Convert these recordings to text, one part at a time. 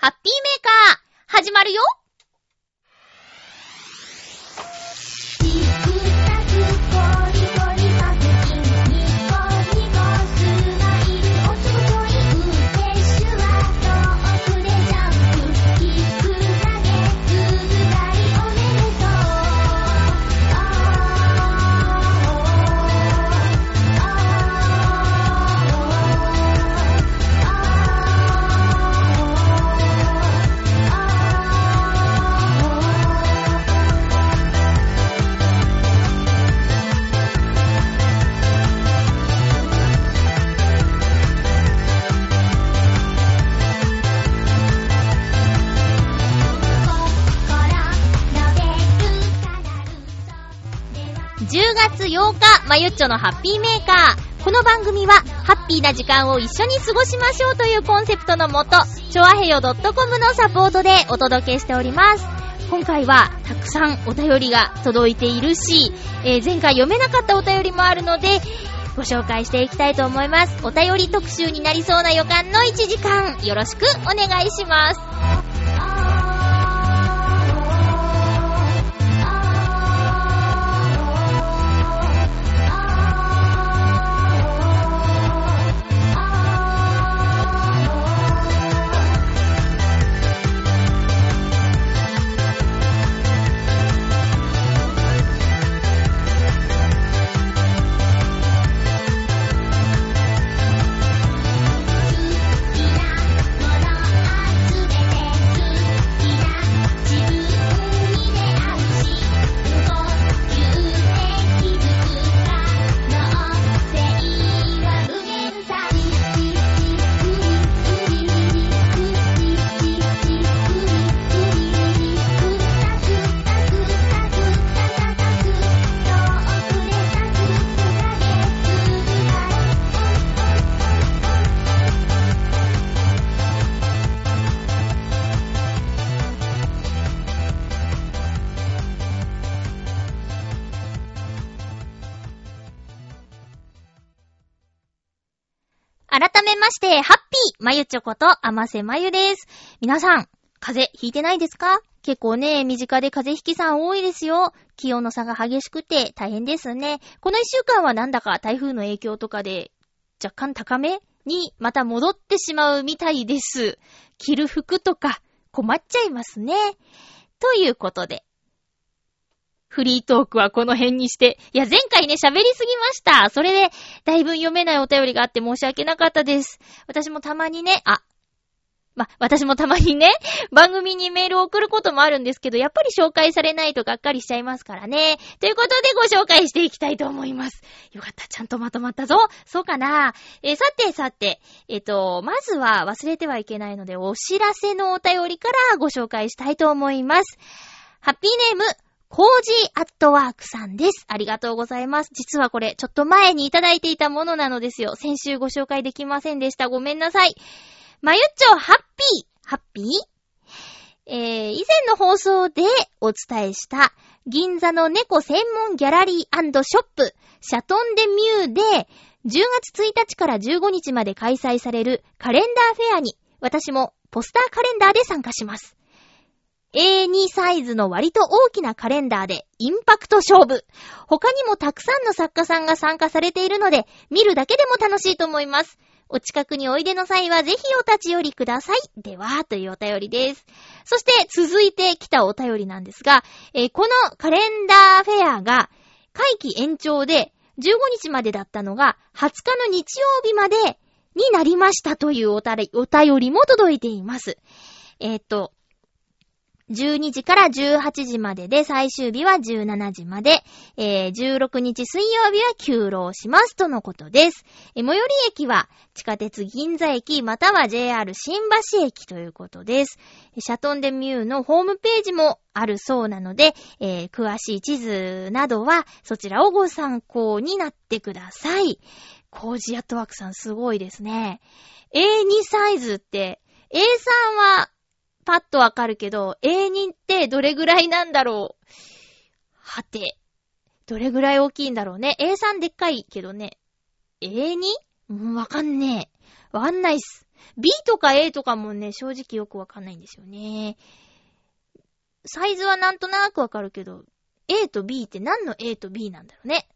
ハッピーメーカー、始まるよ。ゆっちょのハッピーメーカー。この番組は、ハッピーな時間を一緒に過ごしましょうというコンセプトのもと、ちょあへよ .com のサポートでお届けしております。今回は、たくさんお便りが届いているし、えー、前回読めなかったお便りもあるので、ご紹介していきたいと思います。お便り特集になりそうな予感の1時間、よろしくお願いします。まゆちょこと、あませまゆです。皆さん、風邪ひいてないですか？結構ね、身近で風邪ひきさん多いですよ。気温の差が激しくて大変ですね。この一週間はなんだか台風の影響とかで若干高め？にまた戻ってしまうみたいです。着る服とか困っちゃいますね。ということで、フリートークはこの辺にして。いや、前回ね、喋りすぎました。それで、だいぶ読めないお便りがあって申し訳なかったです。私もたまにね、あ、ま、私もたまにね、番組にメールを送ることもあるんですけど、やっぱり紹介されないとがっかりしちゃいますからね。ということでご紹介していきたいと思います。よかった、ちゃんとまとまったぞ。そうかな。え、さてさて、えっ、と、まずは忘れてはいけないので、お知らせのお便りからご紹介したいと思います。ハッピーネーム、コージーアットワークさんです。ありがとうございます。実はこれ、ちょっと前にいただいていたものなのですよ。先週ご紹介できませんでした。ごめんなさい。まゆっちょ、ハッピーハッピー？えー、以前の放送でお伝えした銀座の猫専門ギャラリーショップシャトンデミューで10月1日から15日まで開催されるカレンダーフェアに私もポスターカレンダーで参加します。A2 サイズの割と大きなカレンダーでインパクト勝負。他にもたくさんの作家さんが参加されているので、見るだけでも楽しいと思います。お近くにおいでの際はぜひお立ち寄りください。では、というお便りです。そして続いて来たお便りなんですが、えー、このカレンダーフェアが会期延長で15日までだったのが20日の日曜日までになりましたというお便りも届いています。えっ、と、12時から18時までで、最終日は17時まで、えー、16日水曜日は休労しますとのことです。えー、最寄り駅は地下鉄銀座駅または JR 新橋駅ということです。シャトンデミューのホームページもあるそうなので、えー、詳しい地図などはそちらをご参考になってください。コージアットワークさんすごいですね。A2 サイズって、A さんはパッとわかるけど、A2 ってどれぐらいなんだろう？はて。どれぐらい大きいんだろうね？A3 でっかいけどね。A2? わかんねえ。わかんないっす。B とか A とかもね、正直よくわかんないんですよね。サイズはなんとなくわかるけど、A と B って何の A と B なんだろうね？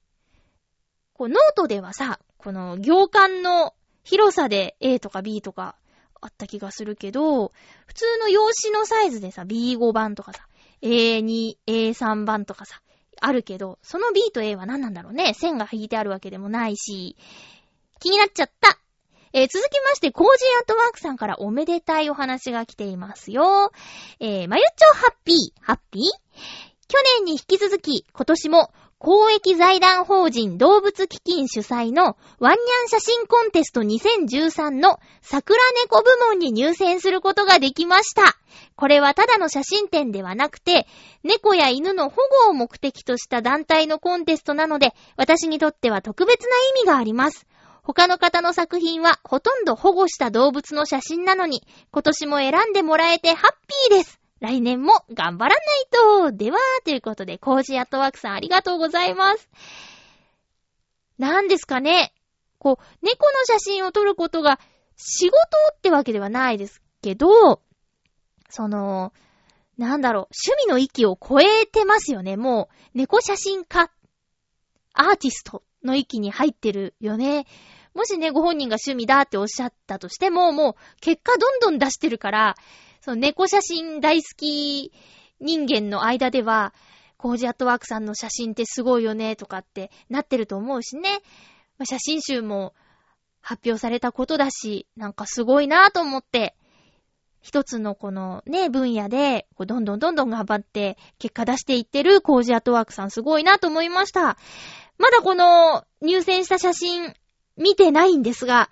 こう、ノートではさ、この行間の広さで A とか B とかあった気がするけど、普通の用紙のサイズでさ、B5 番とかさ、A2、A3 番とかさ、あるけど、その B と A は何なんだろうね。線が引いてあるわけでもないし、気になっちゃった。えー、続きまして、コージーアットワークさんからおめでたいお話が来ていますよ。えー、まゆっちょハッピー、ハッピー？去年に引き続き、今年も公益財団法人動物基金主催のワンニャン写真コンテスト2013の桜猫部門に入選することができました。これはただの写真展ではなくて、猫や犬の保護を目的とした団体のコンテストなので、私にとっては特別な意味があります。他の方の作品はほとんど保護した動物の写真なのに、今年も選んでもらえてハッピーです。来年も頑張らないと。では、ということで、コージアットワークさんありがとうございます。なんですかね。こう、猫の写真を撮ることが仕事ってわけではないですけど、その、なんだろう、趣味の域を超えてますよね。もう、猫写真家、アーティストの域に入ってるよね。もしね、ご本人が趣味だっておっしゃったとしても、もう、結果どんどん出してるから、その猫写真大好き人間の間では、コージアットワークさんの写真ってすごいよね、とかってなってると思うしね。写真集も発表されたことだし、なんかすごいなぁと思って、一つのこのね、分野で、どんどんどんどん頑張って結果出していってるコージアットワークさんすごいなと思いました。まだこの入選した写真見てないんですが、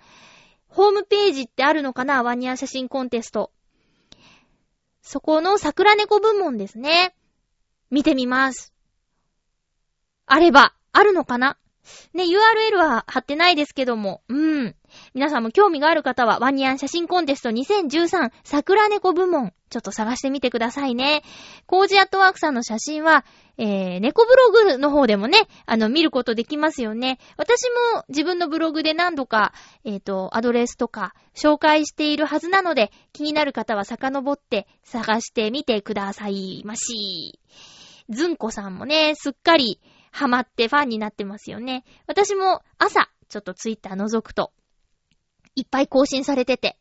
ホームページってあるのかな？ワニア写真コンテスト。そこの桜猫部門ですね。見てみます。あれば、あるのかな？ね、URL は貼ってないですけども、うん。皆さんも興味がある方は、ワニアン写真コンテスト2013桜猫部門、ちょっと探してみてくださいね。コージアットワークさんの写真は、えー、猫ブログの方でもね、あの、見ることできますよね。私も自分のブログで何度か、えっ、ー、と、アドレスとか紹介しているはずなので、気になる方は遡って探してみてくださいまし。ずんこさんもね、すっかりハマってファンになってますよね。私も朝、ちょっとツイッター覗くと、いっぱい更新されてて、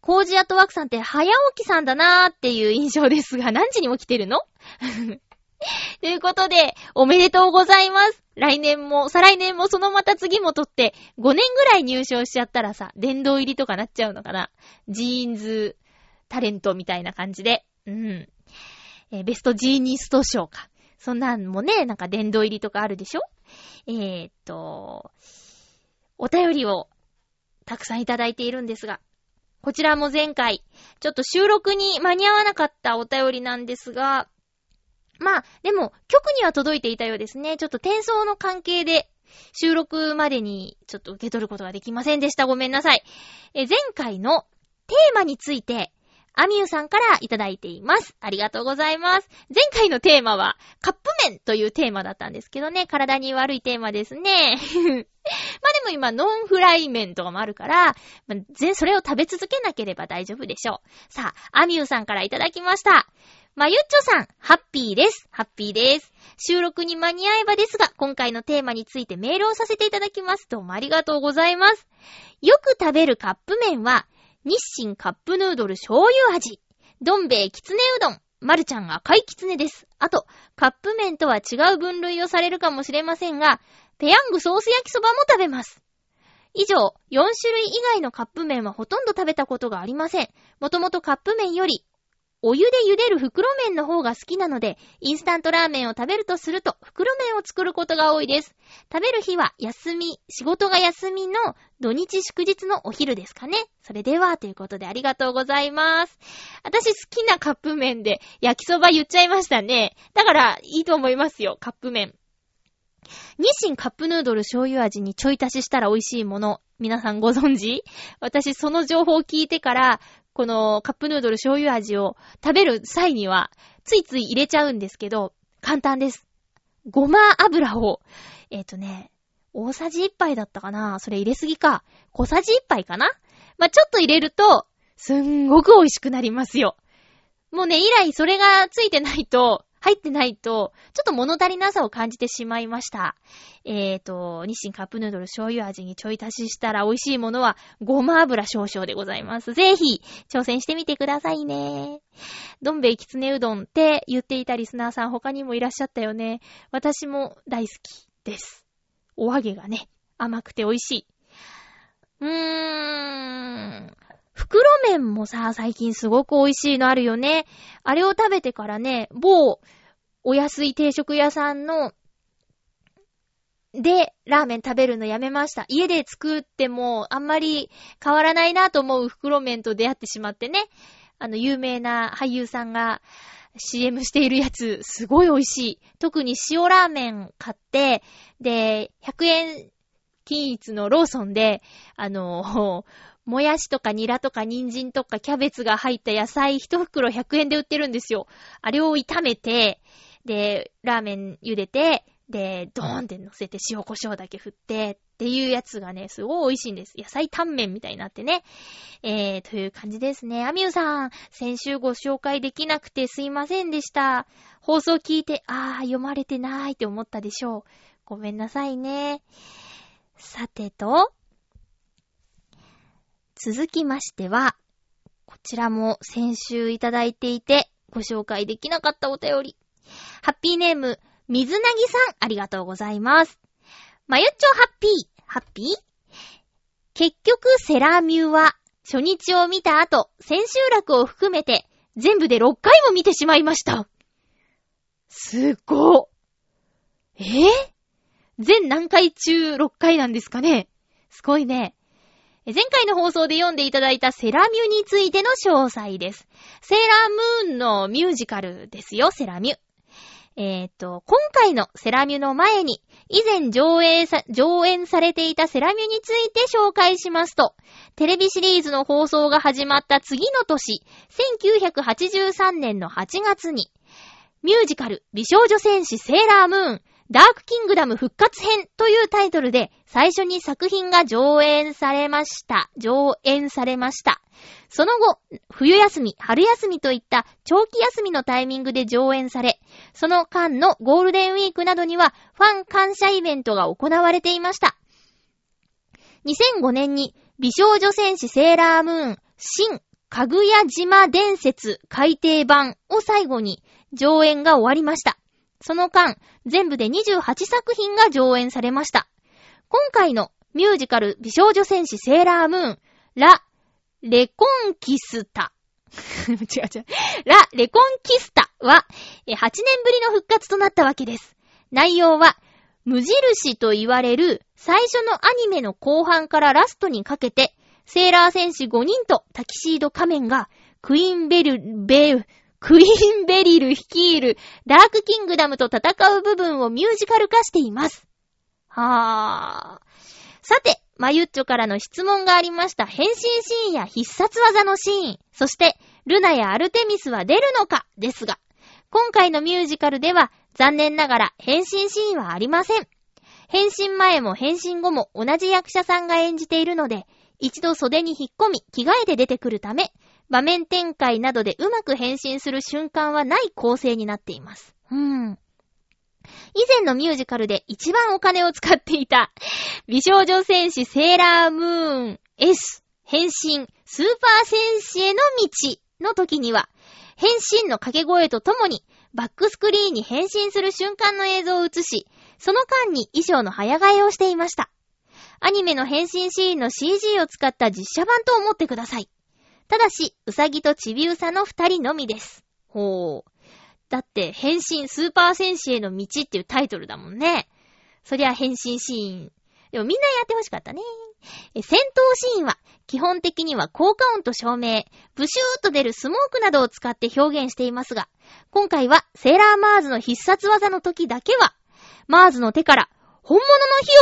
コージアットワークさんって早起きさんだなーっていう印象ですが、何時に起きてるの？ということで、おめでとうございます。来年も、再来年もそのまた次も取って、5年ぐらい入賞しちゃったらさ、殿堂入りとかなっちゃうのかな。ジーンズタレントみたいな感じで。うん。え、ベストジーニスト賞か。そんなんもね、なんか殿堂入りとかあるでしょ？えー、っと、お便りをたくさんいただいているんですが、こちらも前回、ちょっと収録に間に合わなかったお便りなんですが、まあ、でも、局には届いていたようですね。ちょっと転送の関係で、収録までにちょっと受け取ることができませんでした。ごめんなさい。え、前回のテーマについて、アミューさんからいただいています。ありがとうございます。前回のテーマは、カップ麺というテーマだったんですけどね、体に悪いテーマですね。まあでも今、ノンフライ麺とかもあるから、まあ、それを食べ続けなければ大丈夫でしょう。さあ、アミューさんからいただきました。まゆっちょさん、ハッピーです。ハッピーです。収録に間に合えばですが、今回のテーマについてメールをさせていただきます。どうもありがとうございます。よく食べるカップ麺は、日清カップヌードル醤油味。どん兵衛きつねうどん。まるちゃん赤いきつねです。あと、カップ麺とは違う分類をされるかもしれませんが、ペヤングソース焼きそばも食べます。以上、4種類以外のカップ麺はほとんど食べたことがありません。もともとカップ麺よりお湯で茹でる袋麺の方が好きなので、インスタントラーメンを食べるとすると、袋麺を作ることが多いです。食べる日は休み、仕事が休みの土日祝日のお昼ですかね。それでは、ということでありがとうございます。私好きなカップ麺で焼きそば言っちゃいましたね。だから、いいと思いますよ、カップ麺。日清カップヌードル醤油味にちょい足ししたら美味しいもの、皆さんご存知？私その情報を聞いてから、このカップヌードル醤油味を食べる際には、ついつい入れちゃうんですけど、簡単です。ごま油を、えっ、ー、とね、大さじ1杯だったかな？それ入れすぎか。小さじ1杯かな？まあ、ちょっと入れると、すんごく美味しくなりますよ。もうね、以来それがついてないと、入ってないと、ちょっと物足りなさを感じてしまいました。えーと、日清カップヌードル醤油味にちょい足ししたら美味しいものはごま油少々でございます。ぜひ、挑戦してみてくださいね。どん兵衛きつねうどんって言っていたリスナーさん他にもいらっしゃったよね。私も大好きです。お揚げがね、甘くて美味しい。うーん。袋麺もさ、最近すごく美味しいのあるよね。あれを食べてからね、某、お安い定食屋さんの、で、ラーメン食べるのやめました。家で作っても、あんまり変わらないなと思う袋麺と出会ってしまってね。あの、有名な俳優さんが CM しているやつ、すごい美味しい。特に塩ラーメン買って、で、100円均一のローソンで、あの、もやしとかニラとか人参とかキャベツが入った野菜一袋100円で売ってるんですよ。あれを炒めて、で、ラーメン茹でて、で、ドーンって乗せて塩胡椒だけ振ってっていうやつがね、すごい美味しいんです。野菜タンメンみたいになってね。えー、という感じですね。アミューさん、先週ご紹介できなくてすいませんでした。放送聞いて、あー、読まれてないって思ったでしょう。ごめんなさいね。さてと、続きましては、こちらも先週いただいていて、ご紹介できなかったお便り。ハッピーネーム、水なぎさん、ありがとうございます。まゆっちょハッピー、ハッピー？結局、セラーミューは、初日を見た後、千秋楽を含めて、全部で6回も見てしまいました。すっごえ？ぇ、全何回中6回なんですかね？すごいね。前回の放送で読んでいただいたセラミュについての詳細です。セーラームーンのミュージカルですよ、セラミュ。えっ、と、今回のセラミュの前に、以前上映さ、上演されていたセラミュについて紹介しますと、テレビシリーズの放送が始まった次の年、1983年の8月に、ミュージカル、美少女戦士セーラームーン、ダークキングダム復活編というタイトルで最初に作品が上演されました。上演されました。その後、冬休み、春休みといった長期休みのタイミングで上演され、その間のゴールデンウィークなどにはファン感謝イベントが行われていました。2005年に美少女戦士セーラームーン新かぐや島伝説改訂版を最後に上演が終わりました。その間、全部で28作品が上演されました。今回のミュージカル美少女戦士セーラームーン、ラ・レコンキスタ。違う違う。ラ・レコンキスタは、8年ぶりの復活となったわけです。内容は、無印と言われる最初のアニメの後半からラストにかけて、セーラー戦士5人とタキシード仮面が、クイーンベル、ベル、クイーンベリル率いるダークキングダムと戦う部分をミュージカル化しています。はぁ。さて、マユッチョからの質問がありました変身シーンや必殺技のシーン、そしてルナやアルテミスは出るのか？ですが、今回のミュージカルでは残念ながら変身シーンはありません。変身前も変身後も同じ役者さんが演じているので、一度袖に引っ込み着替えて出てくるため、場面展開などでうまく変身する瞬間はない構成になっています。うん。以前のミュージカルで一番お金を使っていた、美少女戦士セーラームーン S 変身スーパー戦士への道の時には、変身の掛け声とともにバックスクリーンに変身する瞬間の映像を映し、その間に衣装の早替えをしていました。アニメの変身シーンの CG を使った実写版と思ってください。ただし、うさぎとちびうさの二人のみです。ほう。だって、変身スーパー戦士への道っていうタイトルだもんね。そりゃ変身シーン。でもみんなやってほしかったね。戦闘シーンは、基本的には効果音と照明、ブシューと出るスモークなどを使って表現していますが、今回はセーラーマーズの必殺技の時だけは、マーズの手から本物の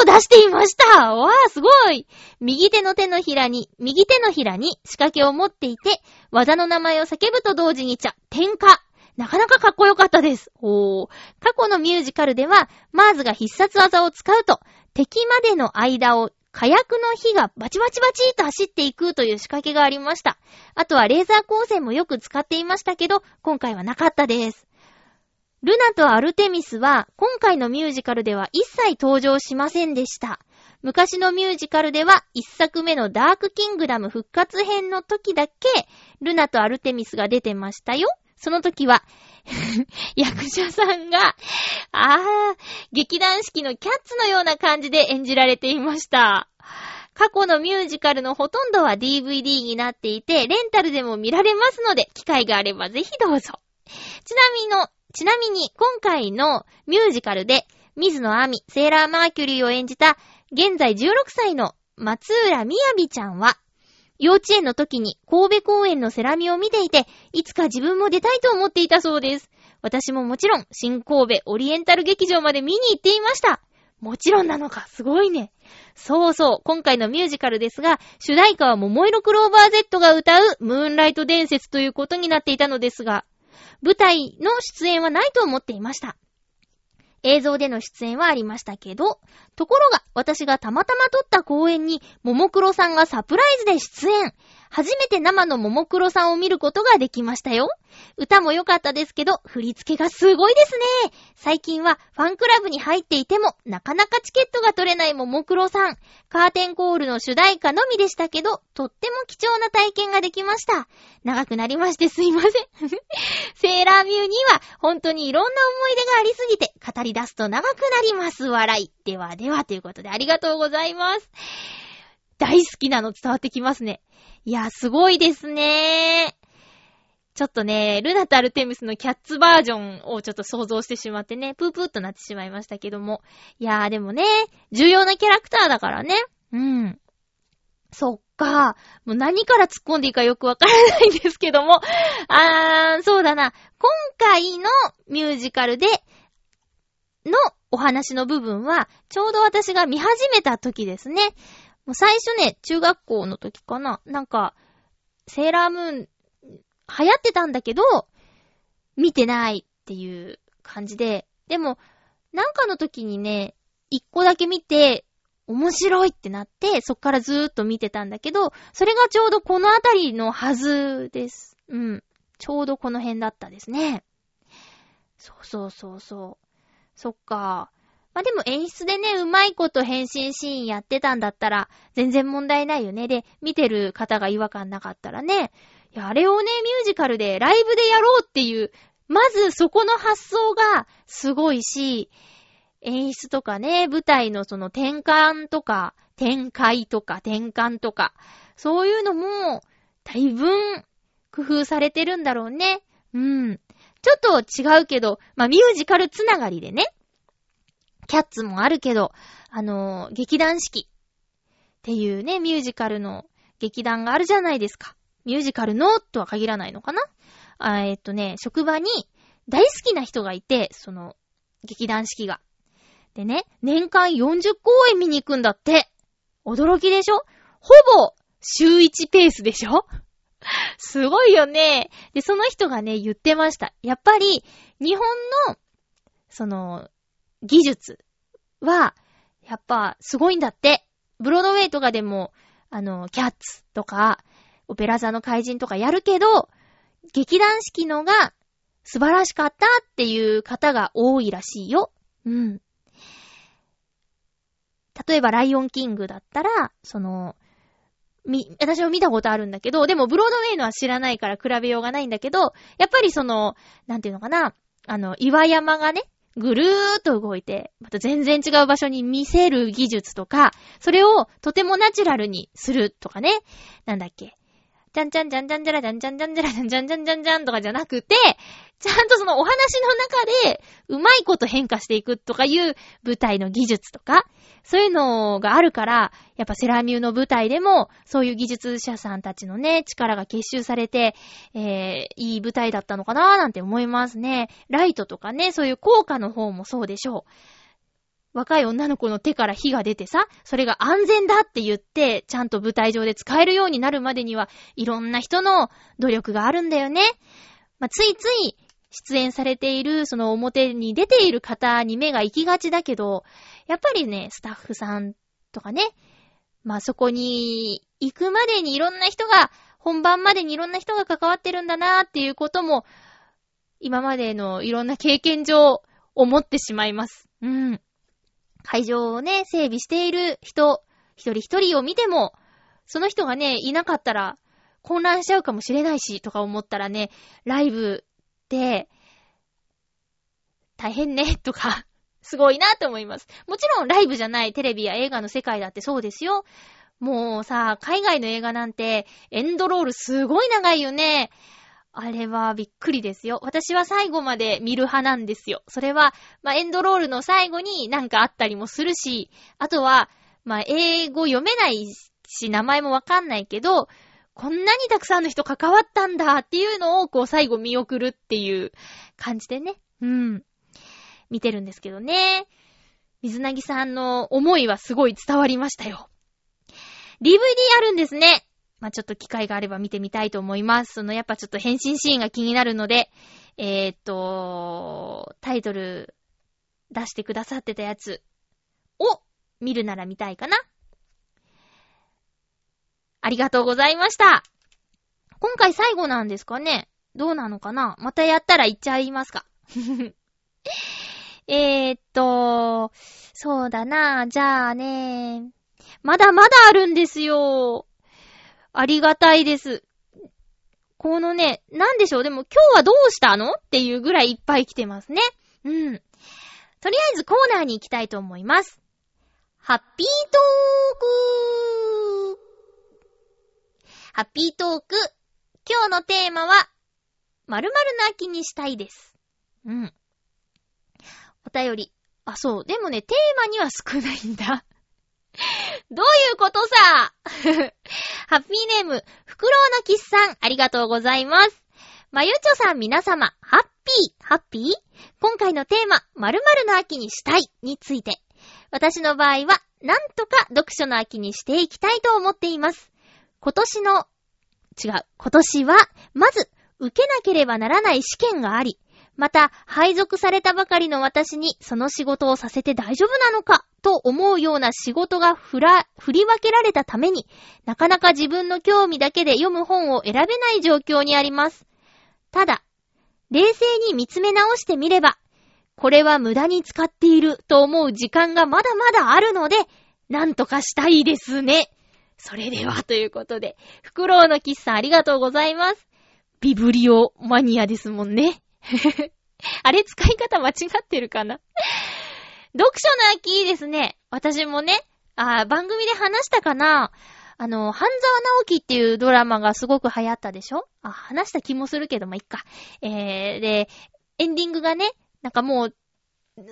火を出していましたわあ、すごい右手の手のひらに、右手のひらに仕掛けを持っていて、技の名前を叫ぶと同時にちゃ、点火。なかなかかっこよかったです。おー。過去のミュージカルでは、マーズが必殺技を使うと、敵までの間を火薬の火がバチバチバチと走っていくという仕掛けがありました。あとはレーザー光線もよく使っていましたけど、今回はなかったです。ルナとアルテミスは、今回のミュージカルでは一切登場しませんでした。昔のミュージカルでは、一作目のダークキングダム復活編の時だけ、ルナとアルテミスが出てましたよ。その時は、役者さんが、あー、劇団四季のキャッツのような感じで演じられていました。過去のミュージカルのほとんどは DVD になっていて、レンタルでも見られますので、機会があればぜひどうぞ。ちなみの、ちなみに、今回のミュージカルで、水野亜美、セーラーマーキュリーを演じた、現在16歳の松浦みやびちゃんは、幼稚園の時に神戸公園のセラミを見ていて、いつか自分も出たいと思っていたそうです。私ももちろん、新神戸オリエンタル劇場まで見に行っていました。もちろんなのか、すごいね。そうそう、今回のミュージカルですが、主題歌は桃色クローバー Z が歌うムーンライト伝説ということになっていたのですが、舞台の出演はないと思っていました。映像での出演はありましたけど、ところが、私がたまたま撮った公演に、ももクロさんがサプライズで出演。初めて生のももクロさんを見ることができましたよ。歌も良かったですけど、振り付けがすごいですね。最近はファンクラブに入っていても、なかなかチケットが取れないももクロさん。カーテンコールの主題歌のみでしたけど、とっても貴重な体験ができました。長くなりましてすいません。セーラーミューには、本当にいろんな思い出がありすぎて、語り出すと長くなります。笑い。ではではということでありがとうございます。大好きなの伝わってきますね。いや、すごいですね。ちょっとね、ルナとアルテミスのキャッツバージョンをちょっと想像してしまってね、プープーとなってしまいましたけども。いやーでもね、重要なキャラクターだからね。うん。そっか。もう何から突っ込んでいいかよくわからないんですけども。あー、そうだな。今回のミュージカルで、のお話の部分は、ちょうど私が見始めた時ですね。もう最初ね、中学校の時かな。なんか、セーラームーン、流行ってたんだけど、見てないっていう感じで。でも、なんかの時にね、一個だけ見て、面白いってなって、そっからずーっと見てたんだけど、それがちょうどこのあたりのはずです。うん。ちょうどこの辺だったですね。そうそうそうそう。そっか。まあ、でも演出でね、うまいこと変身シーンやってたんだったら、全然問題ないよね。で、見てる方が違和感なかったらね。いや、あれをね、ミュージカルで、ライブでやろうっていう、まずそこの発想がすごいし、演出とかね、舞台のその転換とか、展開とか転換とか、そういうのも、大分工夫されてるんだろうね。うん。ちょっと違うけど、まあ、ミュージカルつながりでね、キャッツもあるけど、あの、劇団四季っていうね、ミュージカルの劇団があるじゃないですか。ミュージカルのとは限らないのかな？あえっとね、職場に大好きな人がいて、その、劇団四季が。でね、年間40公演見に行くんだって。驚きでしょ？ほぼ週1ペースでしょ？すごいよね。で、その人がね、言ってました。やっぱり、日本の、その、技術は、やっぱすごいんだって。ブロードウェイとかでも、あの、キャッツとか、オペラ座の怪人とかやるけど、劇団四季のが素晴らしかったっていう方が多いらしいよ。うん。例えば、ライオンキングだったら、その、み、私も見たことあるんだけど、でも、ブロードウェイのは知らないから比べようがないんだけど、やっぱりその、なんていうのかな、あの、岩山がね、ぐるーっと動いて、また全然違う場所に見せる技術とか、それをとてもナチュラルにするとかね。なんだっけ。じゃんじゃんじゃんじゃんじゃらじゃんじゃんじゃんじゃらじゃんじゃんじゃんじゃんじゃんとかじゃなくて、ちゃんとそのお話の中で、うまいこと変化していくとかいう舞台の技術とか、そういうのがあるから、やっぱセラミューの舞台でも、そういう技術者さんたちのね、力が結集されて、えー、いい舞台だったのかなーなんて思いますね。ライトとかね、そういう効果の方もそうでしょう。若い女の子の手から火が出てさ、それが安全だって言って、ちゃんと舞台上で使えるようになるまでには、いろんな人の努力があるんだよね。まあ、ついつい、出演されている、その表に出ている方に目が行きがちだけど、やっぱりね、スタッフさんとかね、まあそこに行くまでにいろんな人が、本番までにいろんな人が関わってるんだなーっていうことも、今までのいろんな経験上、思ってしまいます。うん。会場をね、整備している人、一人一人を見ても、その人がね、いなかったら、混乱しちゃうかもしれないし、とか思ったらね、ライブで、大変ね、とか、すごいなと思います。もちろんライブじゃないテレビや映画の世界だってそうですよ。もうさ、海外の映画なんてエンドロールすごい長いよね。あれはびっくりですよ。私は最後まで見る派なんですよ。それは、まあ、エンドロールの最後になんかあったりもするし、あとは、まあ、英語読めないし、名前もわかんないけど、こんなにたくさんの人関わったんだっていうのを、こう、最後見送るっていう感じでね。うん。見てるんですけどね。水なぎさんの思いはすごい伝わりましたよ。DVD あるんですね。まあ、ちょっと機会があれば見てみたいと思います。その、やっぱちょっと変身シーンが気になるので、えー、っと、タイトル出してくださってたやつを見るなら見たいかな。ありがとうございました。今回最後なんですかねどうなのかなまたやったら言っちゃいますか えーっと、そうだな。じゃあね。まだまだあるんですよ。ありがたいです。このね、なんでしょう、でも今日はどうしたの？っていうぐらいいっぱい来てますね。うん。とりあえずコーナーに行きたいと思います。ハッピートークハッピートーク。今日のテーマは、〇〇の秋にしたいです。うん。お便り。あ、そう。でもね、テーマには少ないんだ。どういうことさ？ハッピーネーム、フクロウのキスさん、ありがとうございます。まゆちょさん皆様、ハッピー、ハッピー今回のテーマ、〇〇の秋にしたいについて。私の場合は、なんとか読書の秋にしていきたいと思っています。今年の、違う、今年は、まず、受けなければならない試験があり、また、配属されたばかりの私にその仕事をさせて大丈夫なのか？と思うような仕事が振ら、振り分けられたために、なかなか自分の興味だけで読む本を選べない状況にあります。ただ、冷静に見つめ直してみれば、これは無駄に使っていると思う時間がまだまだあるので、なんとかしたいですね。それでは、ということで、フクロウのキスさんありがとうございます。ビブリオマニアですもんね。あれ使い方間違ってるかな？読書の秋いいですね。私もね、あ番組で話したかなあの、半沢直樹っていうドラマがすごく流行ったでしょ？あ、話した気もするけど、ま、いっか。えー、で、エンディングがね、なんかもう、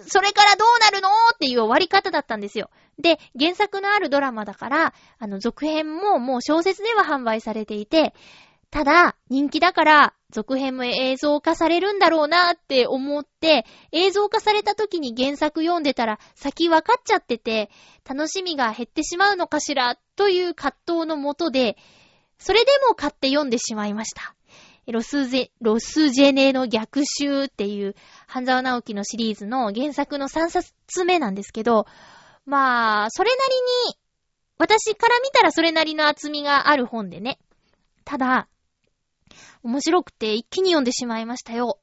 それからどうなるのっていう終わり方だったんですよ。で、原作のあるドラマだから、あの、続編ももう小説では販売されていて、ただ、人気だから、続編も映像化されるんだろうなって思って、映像化された時に原作読んでたら先分かっちゃってて、楽しみが減ってしまうのかしらという葛藤のもとで、それでも買って読んでしまいました。ロスゼ、ロスジェネの逆襲っていう、半沢直樹のシリーズの原作の3冊目なんですけど、まあ、それなりに、私から見たらそれなりの厚みがある本でね。ただ、面白くて一気に読んでしまいましたよ。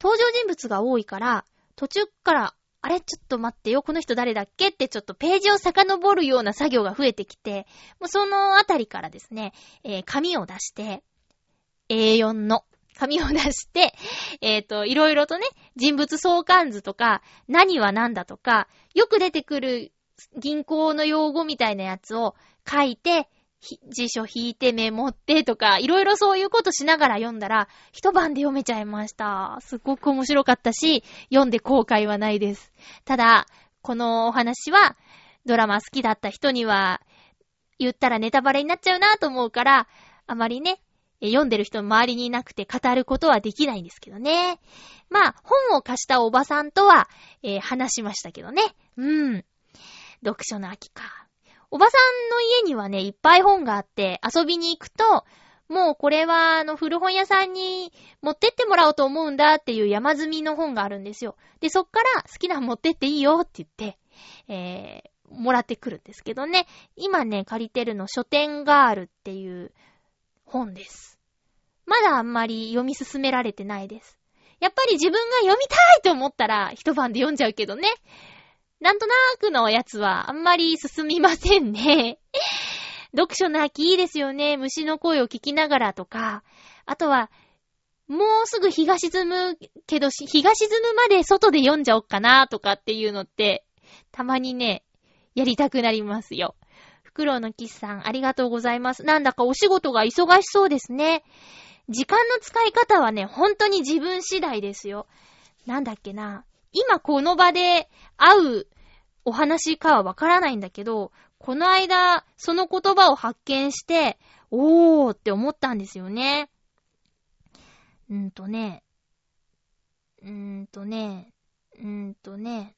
登場人物が多いから、途中から、あれちょっと待ってよ、この人誰だっけ？ってちょっとページを遡るような作業が増えてきて、もうそのあたりからですね、えー、紙を出して、A4 の紙を出して、えっ、ー、と、いろいろとね、人物相関図とか、何は何だとか、よく出てくる銀行の用語みたいなやつを書いて、辞書引いてメモってとか、いろいろそういうことしながら読んだら、一晩で読めちゃいました。すっごく面白かったし、読んで後悔はないです。ただ、このお話は、ドラマ好きだった人には、言ったらネタバレになっちゃうなと思うから、あまりね、読んでる人周りにいなくて語ることはできないんですけどね。まあ、本を貸したおばさんとは、えー、話しましたけどね。うん。読書の秋か。おばさんの家にはね、いっぱい本があって、遊びに行くと、もうこれは、あの、古本屋さんに持ってってもらおうと思うんだっていう山積みの本があるんですよ。で、そっから好きなの持ってっていいよって言って、えー、もらってくるんですけどね。今ね、借りてるの書店ガールっていう本です。まだあんまり読み進められてないです。やっぱり自分が読みたいと思ったら一晩で読んじゃうけどね。なんとなくのやつはあんまり進みませんね。読書の秋いいですよね。虫の声を聞きながらとか。あとは、もうすぐ日が沈むけど、日が沈むまで外で読んじゃおっかなとかっていうのって、たまにね、やりたくなりますよ。フクロウのキスさん、ありがとうございます。なんだかお仕事が忙しそうですね。時間の使い方はね、本当に自分次第ですよ。なんだっけな。今この場で会うお話かはわからないんだけど、この間、その言葉を発見して、おーって思ったんですよね。うんとね、うんとね、うんとね、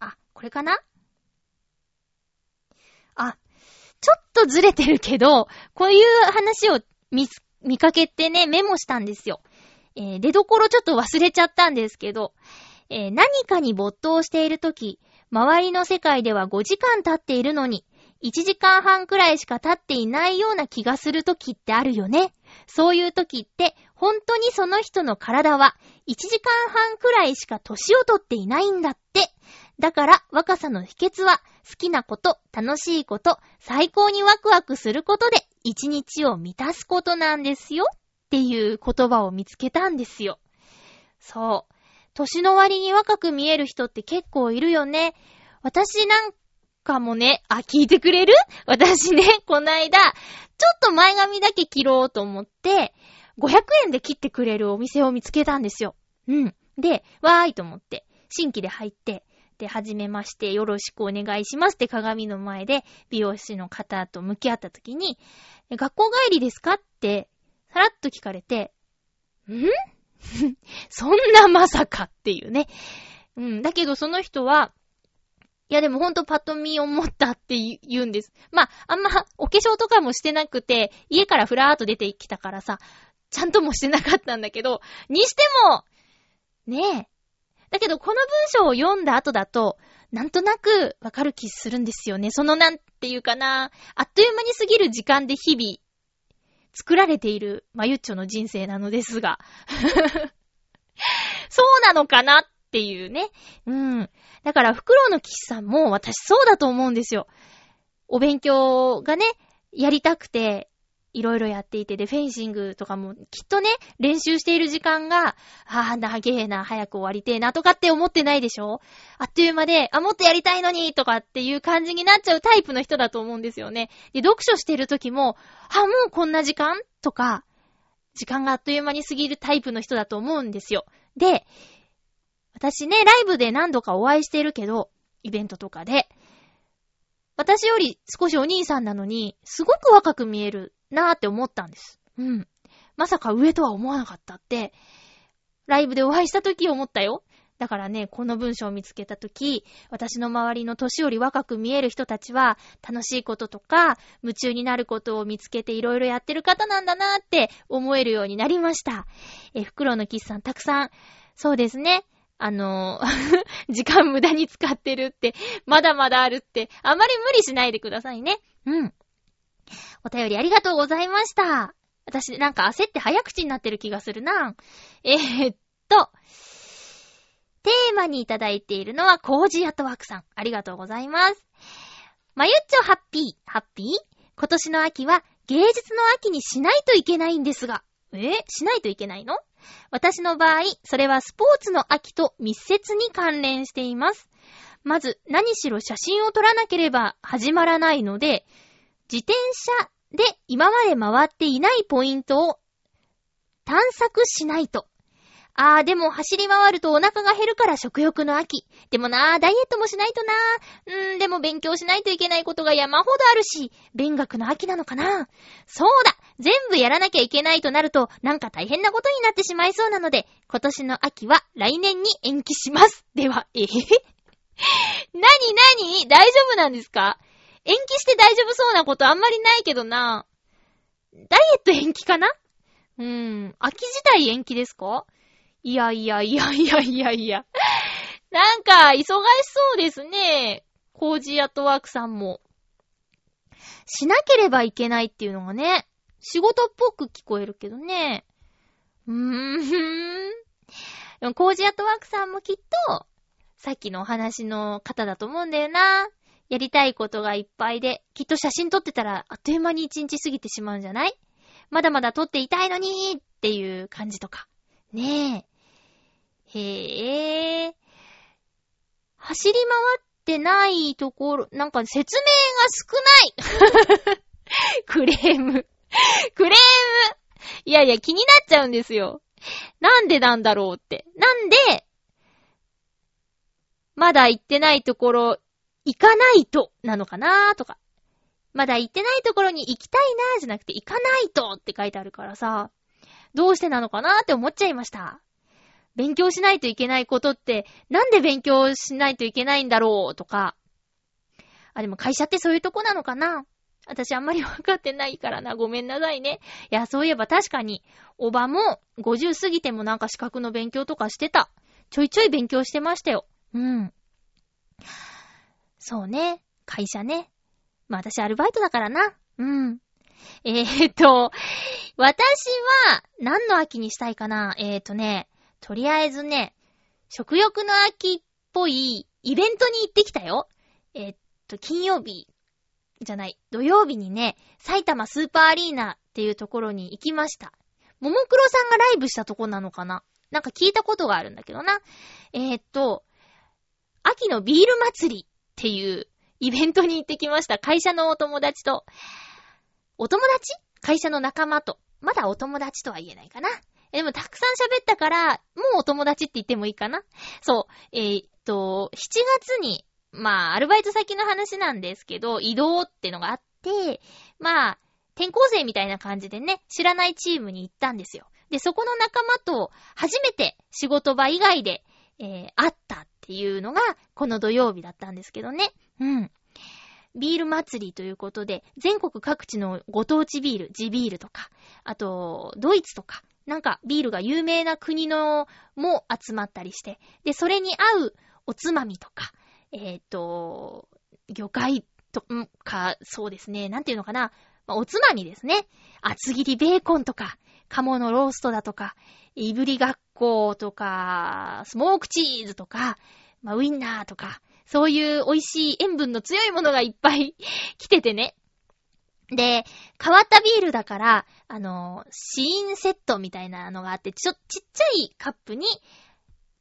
あ、これかな？あ、ちょっとずれてるけど、こういう話を見、見かけてね、メモしたんですよ。えー、出どころちょっと忘れちゃったんですけど、えー、何かに没頭しているとき、周りの世界では5時間経っているのに、1時間半くらいしか経っていないような気がするときってあるよね。そういうときって、本当にその人の体は1時間半くらいしか年をとっていないんだって。だから若さの秘訣は好きなこと、楽しいこと、最高にワクワクすることで一日を満たすことなんですよっていう言葉を見つけたんですよ。そう。年の割に若く見える人って結構いるよね。私なんかもね、あ、聞いてくれる？私ね、こないだ、ちょっと前髪だけ切ろうと思って、500円で切ってくれるお店を見つけたんですよ。うん。で、わーいと思って、新規で入って、で、はじめまして、よろしくお願いしますって鏡の前で美容師の方と向き合った時に、学校帰りですか？って、さらっと聞かれて、ん？そんなまさかっていうね。うん。だけどその人は、いやでもほんとパッと見思ったって言うんです。まあ、あんまお化粧とかもしてなくて、家からふらーっと出てきたからさ、ちゃんともしてなかったんだけど、にしても、ねえ。だけどこの文章を読んだ後だと、なんとなくわかる気するんですよね。そのなんていうかな、あっという間に過ぎる時間で日々、作られている、まゆっちょの人生なのですが。そうなのかなっていうね。うん。だから、フクロウの騎士さんも私そうだと思うんですよ。お勉強がね、やりたくて、いろいろやっていて、で、フェンシングとかもきっとね、練習している時間が、ああ、長えな、早く終わりてえな、とかって思ってないでしょ？あっという間で、あ、もっとやりたいのに、とかっていう感じになっちゃうタイプの人だと思うんですよね。で、読書してる時も、あ、もうこんな時間とか、時間があっという間に過ぎるタイプの人だと思うんですよ。で、私ね、ライブで何度かお会いしてるけど、イベントとかで、私より少しお兄さんなのに、すごく若く見えるなーって思ったんです。うん。まさか上とは思わなかったって、ライブでお会いした時思ったよ。だからね、この文章を見つけた時、私の周りの年より若く見える人たちは、楽しいこととか、夢中になることを見つけていろいろやってる方なんだなーって思えるようになりました。え、袋のキスさんたくさん、そうですね。あの、時間無駄に使ってるって、まだまだあるって、あまり無理しないでくださいね。うん。お便りありがとうございました。私なんか焦って早口になってる気がするな。えー、っと、テーマにいただいているのはコージアトワークさん。ありがとうございます。まゆっちょハッピー、ハッピー？今年の秋は芸術の秋にしないといけないんですが。え？しないといけないの？私の場合、それはスポーツの秋と密接に関連しています。まず、何しろ写真を撮らなければ始まらないので、自転車で今まで回っていないポイントを探索しないと。あー、でも走り回るとお腹が減るから食欲の秋。でもなー、ダイエットもしないとなー。うーん、でも勉強しないといけないことが山ほどあるし、勉学の秋なのかなそうだ全部やらなきゃいけないとなると、なんか大変なことになってしまいそうなので、今年の秋は来年に延期します。では、えへへ。なになに大丈夫なんですか？延期して大丈夫そうなことあんまりないけどな。ダイエット延期かな？うーん。秋自体延期ですか？いやいやいやいやいやいや。なんか、忙しそうですね。コージーアットワークさんも。しなければいけないっていうのがね、仕事っぽく聞こえるけどね。うーん。でも、コージアットワークさんもきっと、さっきのお話の方だと思うんだよな。やりたいことがいっぱいで、きっと写真撮ってたらあっという間に一日過ぎてしまうんじゃない？まだまだ撮っていたいのにっていう感じとか。ねえ。へえ。走り回ってないところ、なんか説明が少ない クレーム。クレームいやいや、気になっちゃうんですよ。なんでなんだろうって。なんで、まだ行ってないところ、行かないと、なのかなーとか。まだ行ってないところに行きたいなーじゃなくて、行かないとって書いてあるからさ、どうしてなのかなーって思っちゃいました。勉強しないといけないことって、なんで勉強しないといけないんだろうとか。あ、でも会社ってそういうとこなのかな私あんまりわかってないからな。ごめんなさいね。いや、そういえば確かに、おばも50過ぎてもなんか資格の勉強とかしてた。ちょいちょい勉強してましたよ。うん。そうね。会社ね。まあ私アルバイトだからな。うん。えー、っと、私は何の秋にしたいかなえー、っとね、とりあえずね、食欲の秋っぽいイベントに行ってきたよ。えー、っと、金曜日じゃない、土曜日にね、埼玉スーパーアリーナっていうところに行きました。ももクロさんがライブしたとこなのかななんか聞いたことがあるんだけどな。えー、っと、秋のビール祭りっていうイベントに行ってきました。会社のお友達と。お友達？会社の仲間と。まだお友達とは言えないかな。でもたくさん喋ったから、もうお友達って言ってもいいかなそう。えー、っと、7月にまあ、アルバイト先の話なんですけど、移動ってのがあって、まあ、転校生みたいな感じでね、知らないチームに行ったんですよ。で、そこの仲間と初めて仕事場以外で、えー、会ったっていうのが、この土曜日だったんですけどね。うん。ビール祭りということで、全国各地のご当地ビール、地ビールとか、あと、ドイツとか、なんかビールが有名な国のも集まったりして、で、それに合うおつまみとか、えっ、ー、と、魚介とか、そうですね、なんていうのかな、おつまみですね。厚切りベーコンとか、鴨のローストだとか、いぶりがっことか、スモークチーズとか、まあ、ウィンナーとか、そういう美味しい塩分の強いものがいっぱい 来ててね。で、変わったビールだから、あの、シーンセットみたいなのがあって、ちょ、ちっちゃいカップに、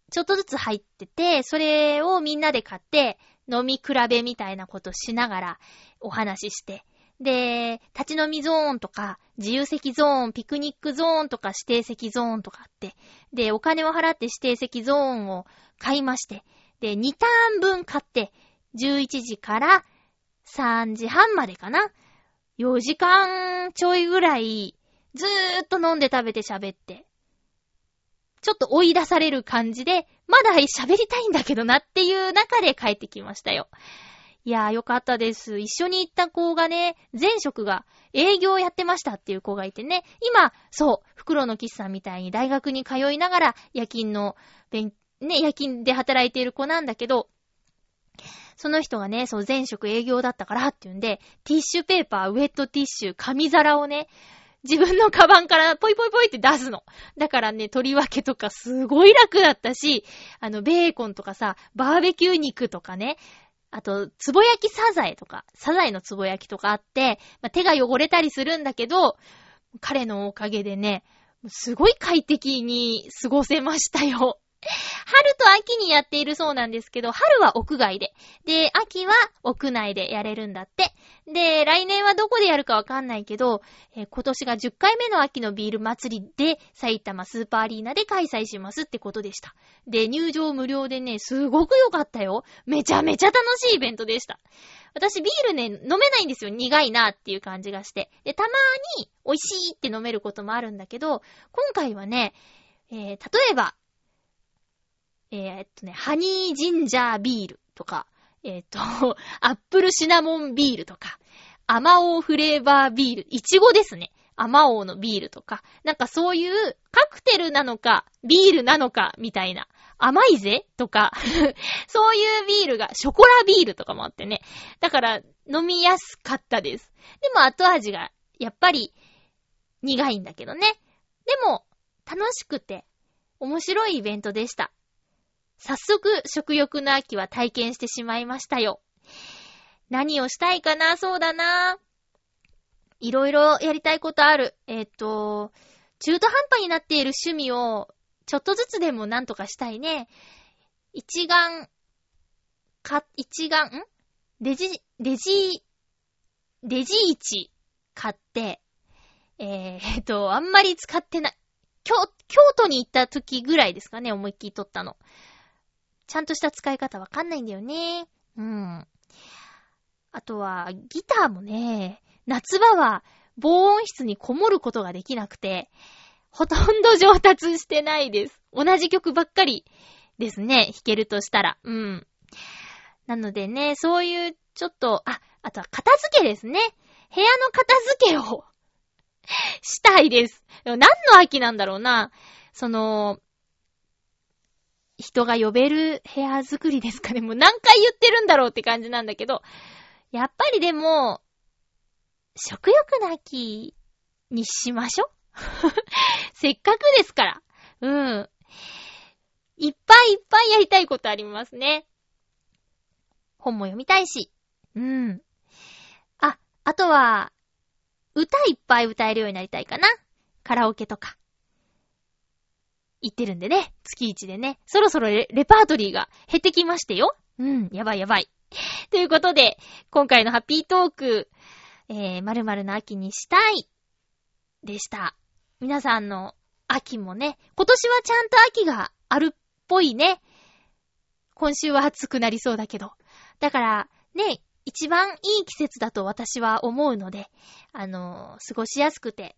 ちょっとずつ入ってて、それをみんなで買って、飲み比べみたいなことしながらお話しして。で、立ち飲みゾーンとか、自由席ゾーン、ピクニックゾーンとか指定席ゾーンとかあって、で、お金を払って指定席ゾーンを買いまして、で、2ターン分買って、11時から3時半までかな。4時間ちょいぐらい、ずーっと飲んで食べて喋って、ちょっと追い出される感じで、まだ喋りたいんだけどなっていう中で帰ってきましたよ。いやーよかったです。一緒に行った子がね、前職が営業やってましたっていう子がいてね、今、そう、袋の喫茶みたいに大学に通いながら夜勤の、ね、夜勤で働いている子なんだけど、その人がね、そう前職営業だったからっていうんで、ティッシュペーパー、ウェットティッシュ、紙皿をね、自分のカバンからポイポイポイって出すの。だからね、取り分けとかすごい楽だったし、あの、ベーコンとかさ、バーベキュー肉とかね、あと、つぼ焼きサザエとか、サザエのつぼ焼きとかあって、まあ、手が汚れたりするんだけど、彼のおかげでね、すごい快適に過ごせましたよ。春と秋にやっているそうなんですけど、春は屋外で。で、秋は屋内でやれるんだって。で、来年はどこでやるかわかんないけど、えー、今年が10回目の秋のビール祭りで、埼玉スーパーアリーナで開催しますってことでした。で、入場無料でね、すごく良かったよ。めちゃめちゃ楽しいイベントでした。私ビールね、飲めないんですよ。苦いなっていう感じがして。で、たまに美味しいって飲めることもあるんだけど、今回はね、えー、例えば、えー、っとね、ハニージンジャービールとか、えー、っと、アップルシナモンビールとか、アマオフレーバービール、イチゴですね。アマオのビールとか、なんかそういうカクテルなのか、ビールなのか、みたいな。甘いぜとか、そういうビールが、ショコラビールとかもあってね。だから飲みやすかったです。でも後味が、やっぱり苦いんだけどね。でも、楽しくて、面白いイベントでした。早速、食欲の秋は体験してしまいましたよ。何をしたいかな？そうだな。いろいろやりたいことある。えっ、ー、と、中途半端になっている趣味を、ちょっとずつでもなんとかしたいね。一眼、か、一眼、ん？レジ、レジ、レジ市買って、えー、っと、あんまり使ってない。京、京都に行った時ぐらいですかね、思いっきり撮ったの。ちゃんとした使い方わかんないんだよね。うん。あとは、ギターもね、夏場は防音室にこもることができなくて、ほとんど上達してないです。同じ曲ばっかりですね、弾けるとしたら。うん。なのでね、そういうちょっと、あ、あとは片付けですね。部屋の片付けを したいです。何の秋なんだろうな。その、人が呼べる部屋作りですかね。もう何回言ってるんだろうって感じなんだけど、やっぱりでも、食欲なきにしましょ せっかくですから。うん。いっぱいいっぱいやりたいことありますね。本も読みたいし。うん。あ、あとは、歌いっぱい歌えるようになりたいかな。カラオケとか。行ってるんでね。月一でね。そろそろレパートリーが減ってきましてよ。うん。やばいやばい。ということで、今回のハッピートーク、えー、〇〇の秋にしたい、でした。皆さんの秋もね、今年はちゃんと秋があるっぽいね。今週は暑くなりそうだけど。だから、ね、一番いい季節だと私は思うので、あの過ごしやすくて、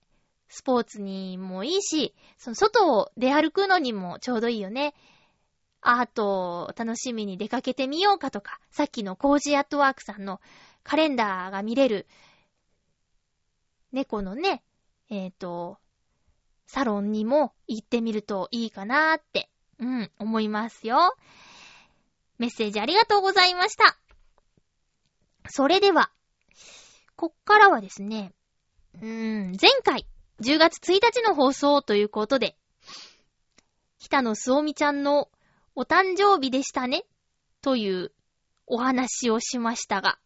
スポーツにもいいし、その外を出歩くのにもちょうどいいよね。アートを楽しみに出かけてみようかとか、さっきのコージアットワークさんのカレンダーが見れる、猫のね、えっ、ー、と、サロンにも行ってみるといいかなーって、うん、思いますよ。メッセージありがとうございました。それでは、こっからはですね、うーん、前回、10月1日の放送ということで、北野すおみちゃんのお誕生日でしたね、というお話をしましたが、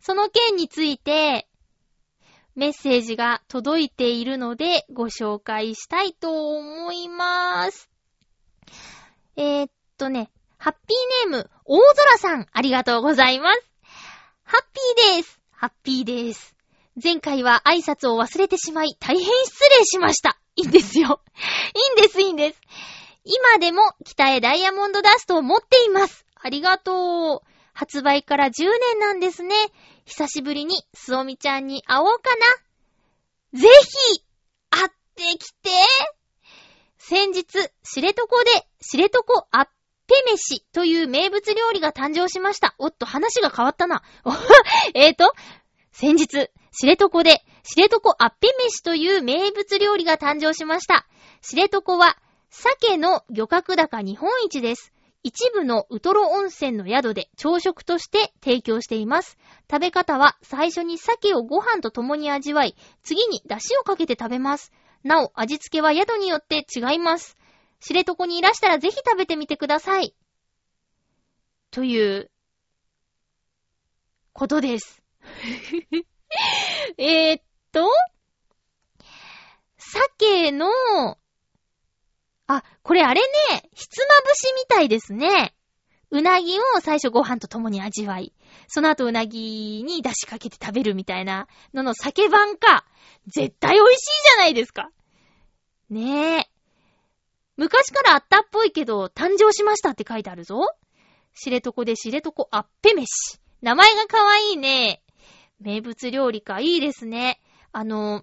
その件について、メッセージが届いているのでご紹介したいと思います。えー、っとね、ハッピーネーム、大空さん、ありがとうございます。ハッピーです。ハッピーです。前回は挨拶を忘れてしまい、大変失礼しました。いいんですよ。いいんです、いいんです。今でも北へダイヤモンドダストを持っています。ありがとう。発売から10年なんですね。久しぶりにすおみちゃんに会おうかな。ぜひ、会ってきて。先日、知床で、知床アッペ飯という名物料理が誕生しました。おっと、話が変わったな。えーと、先日、知床で、知床アッペ飯という名物料理が誕生しました。知床は、鮭の漁獲高日本一です。一部のウトロ温泉の宿で朝食として提供しています。食べ方は最初に鮭をご飯と共に味わい、次に出汁をかけて食べます。なお、味付けは宿によって違います。知床にいらしたらぜひ食べてみてください。という、ことです。えっと、鮭の、あ、これあれね、ひつまぶしみたいですね。うなぎを最初ご飯と共に味わい、その後うなぎに出汁かけて食べるみたいなのの酒版か。絶対美味しいじゃないですか。ねえ。昔からあったっぽいけど、誕生しましたって書いてあるぞ。知床で知床あっぺ飯。名前がかわいいね。名物料理か、いいですね。あの、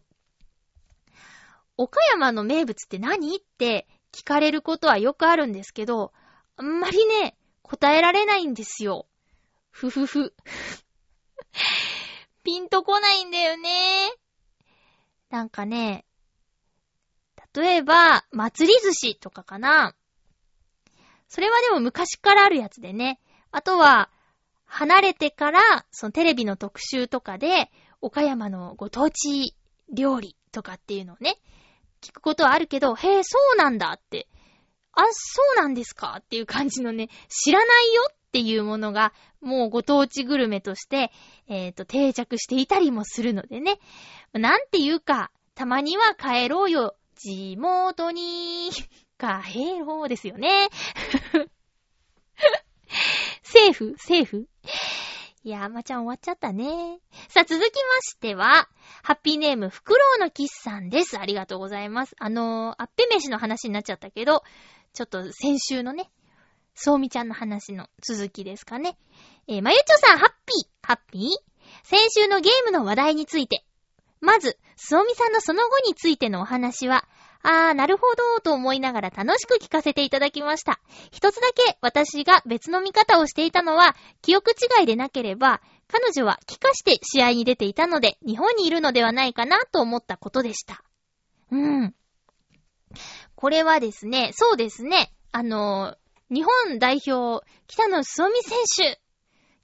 岡山の名物って何？って聞かれることはよくあるんですけど、あんまりね、答えられないんですよ。ふふふ。ピンとこないんだよね。なんかね、例えば、祭り寿司とかかな。それはでも昔からあるやつでね。あとは、離れてから、そのテレビの特集とかで、岡山のご当地料理とかっていうのをね、聞くことはあるけど、へえ、そうなんだって。あ、そうなんですかっていう感じのね、知らないよっていうものが、もうご当地グルメとして、えっ、ー、と、定着していたりもするのでね。なんていうか、たまには帰ろうよ、地元に、帰ろうですよね。セーフセーフいや、まちゃん終わっちゃったね。さあ、続きましては、ハッピーネーム、フクロウのキスさんです。ありがとうございます。あのー、アッペ飯の話になっちゃったけど、ちょっと先週のね、そうみちゃんの話の続きですかね。えー、まゆちょさん、ハッピー、ハッピー先週のゲームの話題について。まず、すおみさんのその後についてのお話は、あー、なるほど、と思いながら楽しく聞かせていただきました。一つだけ私が別の見方をしていたのは、記憶違いでなければ、彼女は帰化して試合に出ていたので、日本にいるのではないかなと思ったことでした。うん。これはですね、そうですね、あの、日本代表、北野すおみ選手、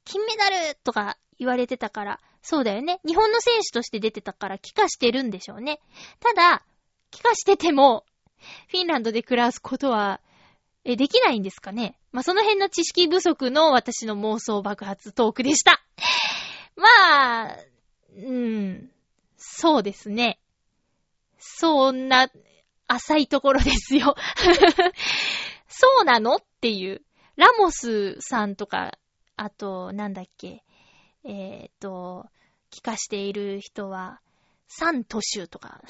金メダルとか言われてたから、そうだよね。日本の選手として出てたから帰化してるんでしょうね。ただ、帰化してても、フィンランドで暮らすことは、え、できないんですかね？まあ、その辺の知識不足の私の妄想爆発トークでした。まあ、うーん、そうですね。そんな、浅いところですよ。そうなの？っていう。ラモスさんとか、あと、なんだっけ、えっ、ー、と、帰化している人は、サントシュとか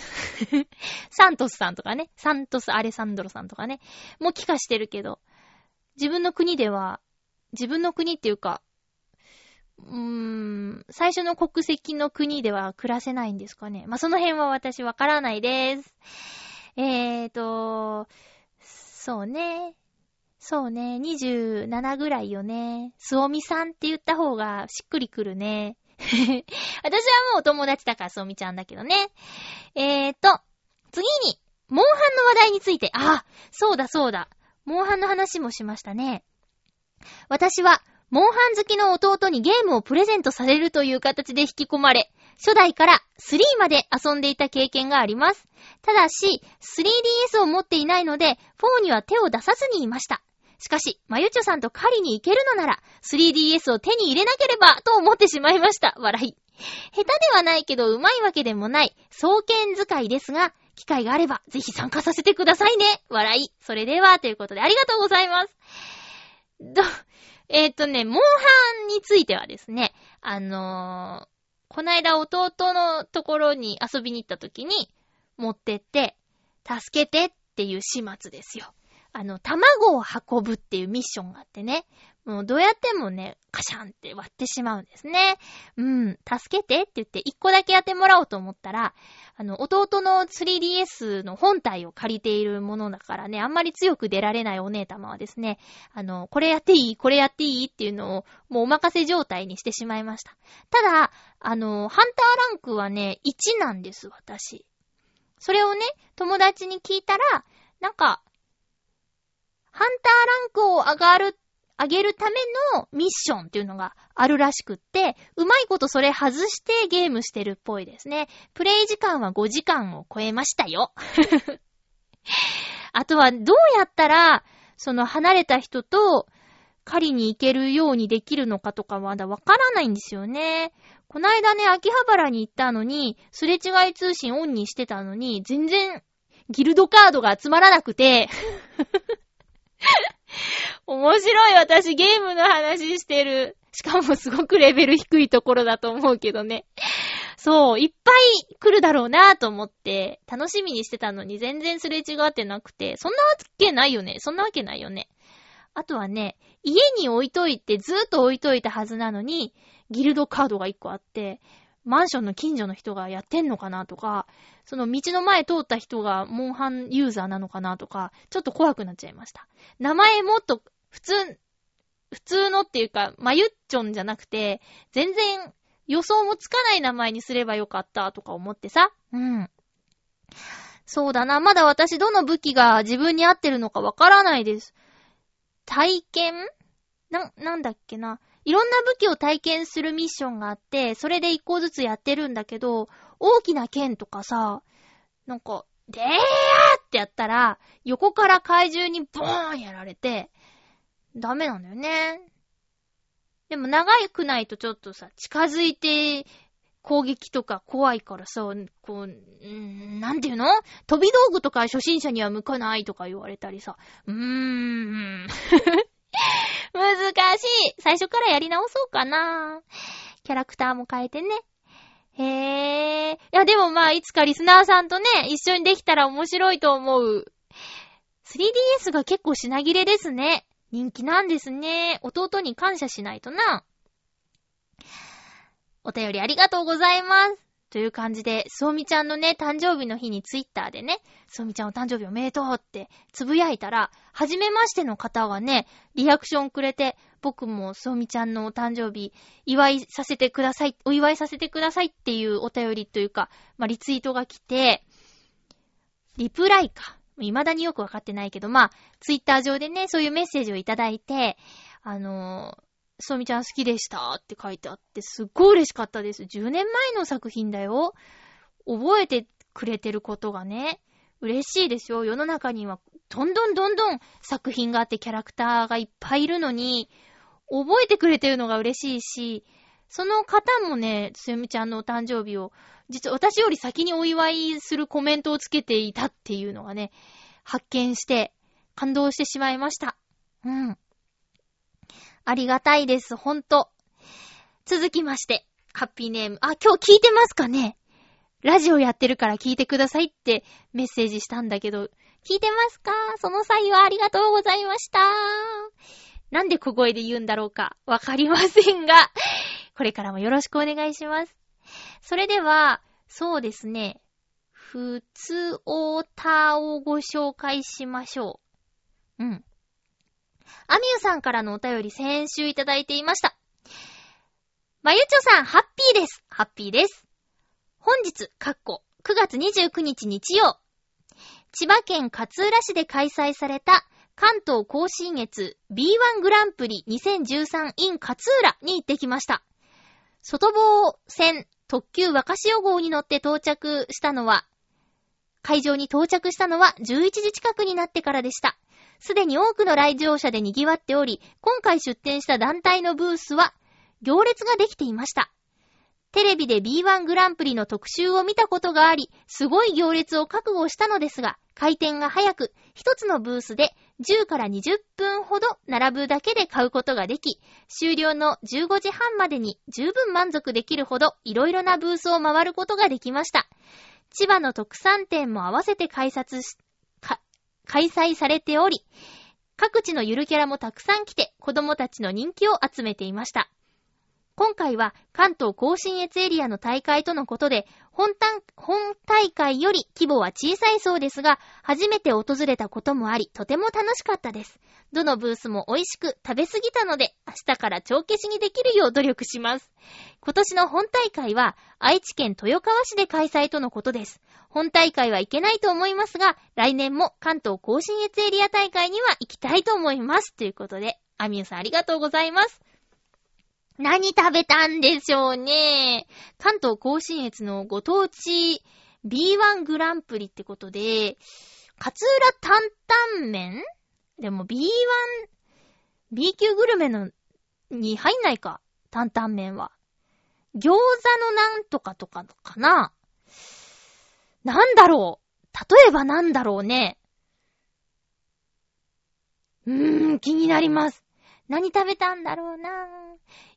サントスさんとかね、サントス・アレサンドロさんとかね、もう帰化してるけど、自分の国では、自分の国っていうか、うーん、最初の国籍の国では暮らせないんですかね。まあ、その辺は私わからないです。えーと、そうね。そうね。27ぐらいよね。すおみさんって言った方がしっくりくるね。私はもうお友達だからそうみちゃんだけどね。えーと、次に、モンハンの話題について。あ、そうだそうだ。モンハンの話もしましたね。私は、モンハン好きの弟にゲームをプレゼントされるという形で引き込まれ、初代から3まで遊んでいた経験があります。ただし、3DS を持っていないので、4には手を出さずにいました。しかし、まゆちょさんと狩りに行けるのなら、3DS を手に入れなければ、と思ってしまいました。笑い。下手ではないけど、上手いわけでもない、双剣使いですが、機会があれば、ぜひ参加させてくださいね。笑い。それでは、ということで、ありがとうございます。ど、えっ、とね、モンハンについてはですね、あのー、こないだ弟のところに遊びに行った時に、持ってって、助けてっていう始末ですよ。あの、卵を運ぶっていうミッションがあってね、もうどうやってもね、カシャンって割ってしまうんですね。うん、助けてって言って一個だけやってもらおうと思ったら、あの、弟の 3DS の本体を借りているものだからね、あんまり強く出られないお姉様はですね、あの、これやっていいこれやっていいっていうのを、もうお任せ状態にしてしまいました。ただ、あの、ハンターランクはね、1なんです、私。それをね、友達に聞いたら、なんか、ハンターランクを上がる、上げるためのミッションっていうのがあるらしくって、うまいことそれ外してゲームしてるっぽいですね。プレイ時間は5時間を超えましたよ。あとは、どうやったら、その離れた人と狩りに行けるようにできるのかとかまだわからないんですよね。こないだね、秋葉原に行ったのに、すれ違い通信オンにしてたのに、全然、ギルドカードが集まらなくて 面白い私ゲームの話してる。しかもすごくレベル低いところだと思うけどね。そう、いっぱい来るだろうなと思って、楽しみにしてたのに全然すれ違ってなくて、そんなわけないよね。そんなわけないよね。あとはね、家に置いといて、ずーっと置いといたはずなのに、ギルドカードが一個あって、マンションの近所の人がやってんのかなとか、その道の前通った人がモンハンユーザーなのかなとか、ちょっと怖くなっちゃいました。名前もっと普通、普通のっていうか、まゆっちょんじゃなくて、全然予想もつかない名前にすればよかったとか思ってさ。うん。そうだな。まだ私どの武器が自分に合ってるのかわからないです。体験？な、なんだっけな。いろんな武器を体験するミッションがあって、それで一個ずつやってるんだけど、大きな剣とかさ、なんか、でーってやったら、横から怪獣にボーンやられて、ダメなんだよね。でも長くないとちょっとさ、近づいて攻撃とか怖いからさ、こう、んなんていうの？飛び道具とか初心者には向かないとか言われたりさ、うーん。難しい。最初からやり直そうかな。キャラクターも変えてね。へえ。いや、でもまあ、いつかリスナーさんとね、一緒にできたら面白いと思う。3DS が結構品切れですね。人気なんですね。弟に感謝しないとな。お便りありがとうございます。という感じで、そうみちゃんのね、誕生日の日にツイッターでね、そうみちゃんお誕生日おめでとうってつぶやいたら、はじめましての方がね、リアクションくれて、僕もそうみちゃんのお誕生日、祝いさせてください、お祝いさせてくださいっていうお便りというか、まあ、リツイートが来て、リプライか。未だによくわかってないけど、まあ、ツイッター上でね、そういうメッセージをいただいて、あのそうみちゃん好きでしたって書いてあって、すっごい嬉しかったです。10年前の作品だよ。覚えてくれてることがね、嬉しいですよ。世の中には、どんどんどんどん作品があってキャラクターがいっぱいいるのに、覚えてくれてるのが嬉しいし、その方もね、すみちゃんのお誕生日を、実は私より先にお祝いするコメントをつけていたっていうのがね、発見して、感動してしまいました。うん。ありがたいです、ほんと。続きまして、ハッピーネーム。あ、今日聞いてますかねラジオやってるから聞いてくださいってメッセージしたんだけど、聞いてますか？その際はありがとうございました。なんで小声で言うんだろうかわかりませんが、これからもよろしくお願いします。それでは、そうですね、ふつおたをご紹介しましょう。うん。アミューさんからのお便り先週いただいていました。まゆちょさん、ハッピーです。ハッピーです。本日、かっこ、9月29日日曜、千葉県勝浦市で開催された関東甲信越 B1 グランプリ 2013in 勝浦に行ってきました。外房線特急若潮号に乗って到着したのは、会場に到着したのは11時近くになってからでした。すでに多くの来場者で賑わっており、今回出展した団体のブースは、行列ができていました。テレビで B1 グランプリの特集を見たことがあり、すごい行列を覚悟したのですが、回転が早く、一つのブースで10から20分ほど並ぶだけで買うことができ、終了の15時半までに十分満足できるほど、いろいろなブースを回ることができました。千葉の特産店も合わせて開発し、開催されており、各地のゆるキャラもたくさん来て子供たちの人気を集めていました。今回は関東甲信越エリアの大会とのことで、本本大会より規模は小さいそうですが、初めて訪れたこともあり、とても楽しかったです。どのブースも美味しく食べすぎたので、明日から帳消しにできるよう努力します。今年の本大会は、愛知県豊川市で開催とのことです。本大会は行けないと思いますが、来年も関東甲信越エリア大会には行きたいと思います。ということで、アミューさんありがとうございます。何食べたんでしょうね。関東甲信越のご当地 B1 グランプリってことで、勝浦担々麺？でも B1、B 級グルメの、に入んないか。担々麺は。餃子のなんとかとかかな？なんだろう？例えばなんだろうね？うーん、気になります。何食べたんだろうなぁ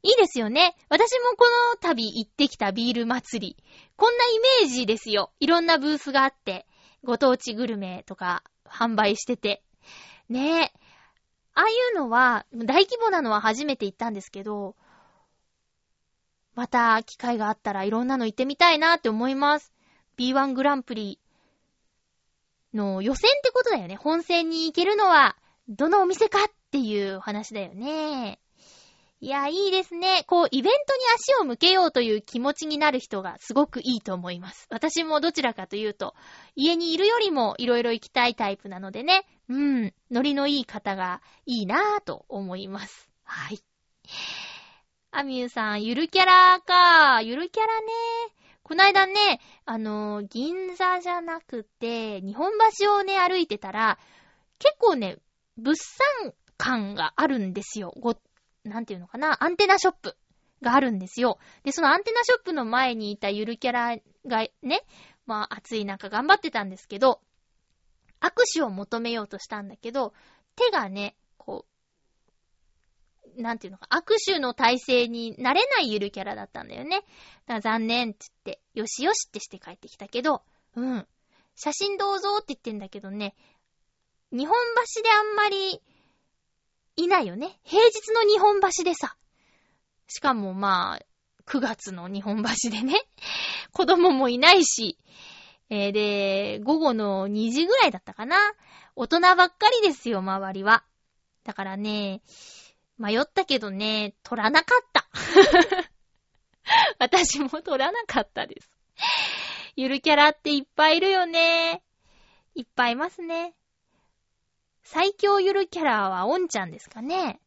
いいですよね。私もこの旅行ってきたビール祭り。こんなイメージですよ。いろんなブースがあって、ご当地グルメとか販売してて。ねえ。ああいうのは、大規模なのは初めて行ったんですけど、また機会があったらいろんなの行ってみたいなって思います。B1 グランプリの予選ってことだよね。本戦に行けるのは、どのお店かっっていう話だよね。いや、いいですね。こう、イベントに足を向けようという気持ちになる人がすごくいいと思います。私もどちらかというと、家にいるよりもいろいろ行きたいタイプなのでね、うん、ノリのいい方がいいなぁと思います。はい。アミューさん、ゆるキャラか。ゆるキャラね。こないだね、あの、銀座じゃなくて、日本橋をね、歩いてたら、結構ね、物産感があるんですよ。ご、なんていうのかな、アンテナショップがあるんですよ。で、そのアンテナショップの前にいたゆるキャラがね、まあ暑い中頑張ってたんですけど、握手を求めようとしたんだけど、手がね、こう、なんていうのか、握手の体勢になれないゆるキャラだったんだよね。だから残念って言って、よしよしってして帰ってきたけど、うん。写真どうぞって言ってんだけどね、日本橋であんまりいないよね。平日の日本橋でさ。しかもまあ、9月の日本橋でね。子供もいないし。えー、で、午後の2時ぐらいだったかな。大人ばっかりですよ、周りは。だからね、迷ったけどね、取らなかった。私も取らなかったです。ゆるキャラっていっぱいいるよね。いっぱいいますね。最強ゆるキャラはおんちゃんですかね？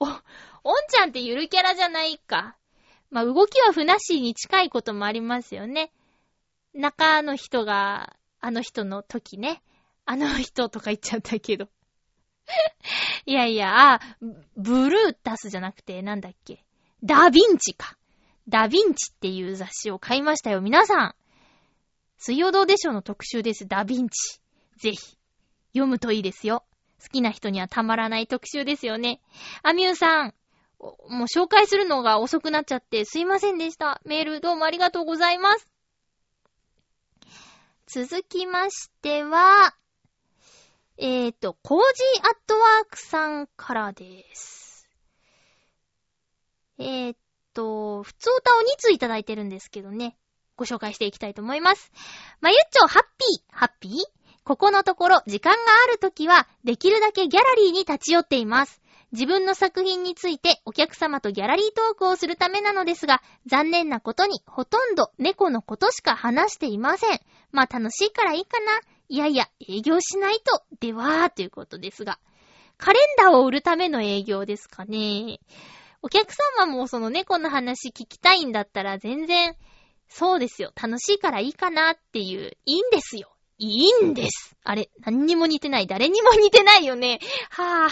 お、おんちゃんってゆるキャラじゃないか。まあ、動きはふなしーに近いこともありますよね。中の人が、あの人の時ね。あの人とか言っちゃったけど。いやいや、あ、ブルータスじゃなくて、なんだっけ。ダヴィンチか。ダヴィンチっていう雑誌を買いましたよ。皆さん。水曜どうでしょうの特集です。ダヴィンチ。ぜひ。読むといいですよ。好きな人にはたまらない特集ですよね。アミューさん、もう紹介するのが遅くなっちゃってすいませんでした。メールどうもありがとうございます。続きましては、えっ、ー、と、コージーアットワークさんからです。えっ、ー、と、普通歌を2通いただいてるんですけどね。ご紹介していきたいと思います。まゆっちょ、ハッピー、ハッピー？ここのところ、時間があるときは、できるだけギャラリーに立ち寄っています。自分の作品についてお客様とギャラリートークをするためなのですが、残念なことにほとんど猫のことしか話していません。まあ楽しいからいいかな。いやいや、営業しないと、ではということですが。カレンダーを売るための営業ですかね。お客様もその猫の話聞きたいんだったら全然、そうですよ。楽しいからいいかなっていう、いいんですよ。いいんです。あれ、何にも似てない。誰にも似てないよね。はぁ、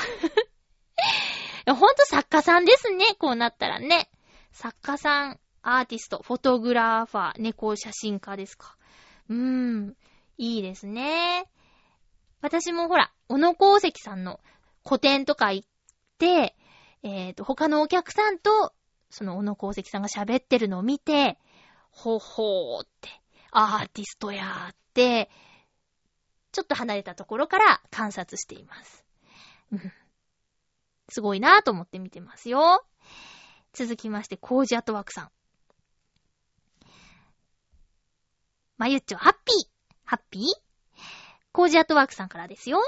あ。ほんと作家さんですね。こうなったらね。作家さん、アーティスト、フォトグラファー、猫写真家ですか。うーん。いいですね。私もほら、小野功石さんの個展とか行って、えっ、ー、と、他のお客さんと、その小野功石さんが喋ってるのを見て、ほほーって、アーティストやーって、ちょっと離れたところから観察しています。すごいなぁと思って見てますよ。続きまして、コージアトワークさん。まゆっちょ、ハッピーハッピー？コージアトワークさんからですよ。